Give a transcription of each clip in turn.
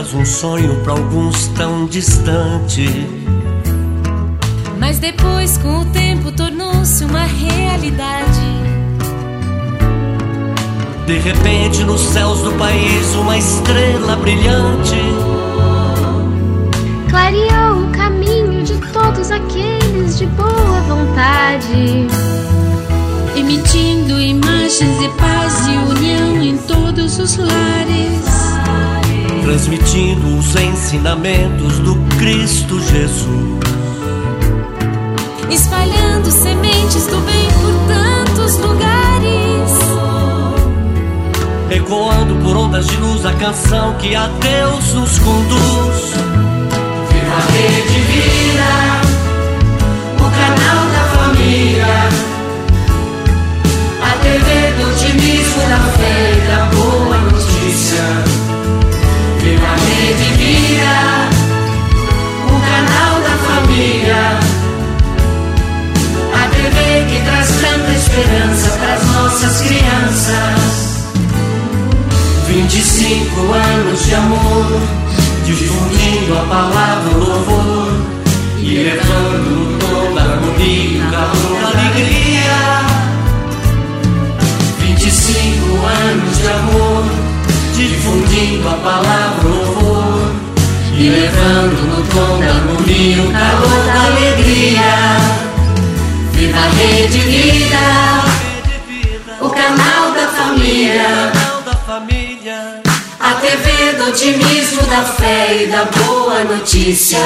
apenas um sonho para alguns tão distante. Mas depois, com o tempo, tornou-se uma realidade. De repente, nos céus do país, uma estrela brilhante clareou o caminho de todos aqueles de boa vontade, emitindo imagens de paz e união em todos os lares, transmitindo os ensinamentos do Cristo Jesus, espalhando sementes do bem por tantos lugares, ecoando por ondas de luz a canção que a Deus nos conduz. A Rede Vida, o canal da família, a TV do otimismo, da fé esperança para as nossas crianças. 25 anos de amor difundindo a palavra, louvor e levando toda a harmonia, calor, a alegria. 25 anos de amor, difundindo a palavra, louvor e levando no tom da harmonia, o calor da alegria. A TV do otimismo, da fé e da boa notícia.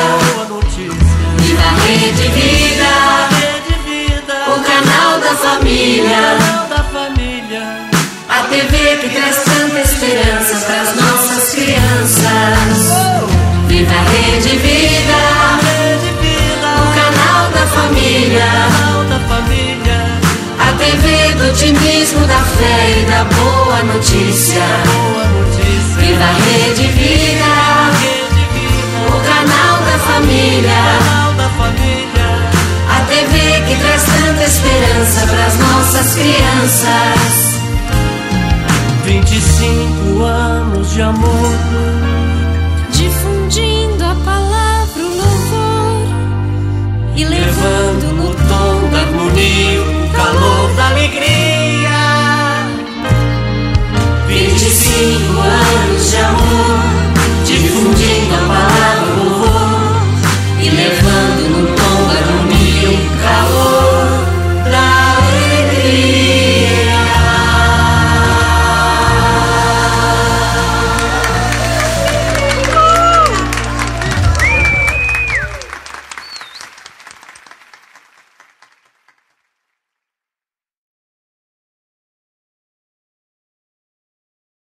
Viva a Rede Vida, o canal da família. A TV que traz tanta esperança para as nossas crianças. Viva a Rede Vida, o canal da família. A TV do otimismo, da fé e da boa notícia. Viva a Rede Vida, o canal da família, a TV que traz tanta esperança para as nossas crianças. 25 anos de amor,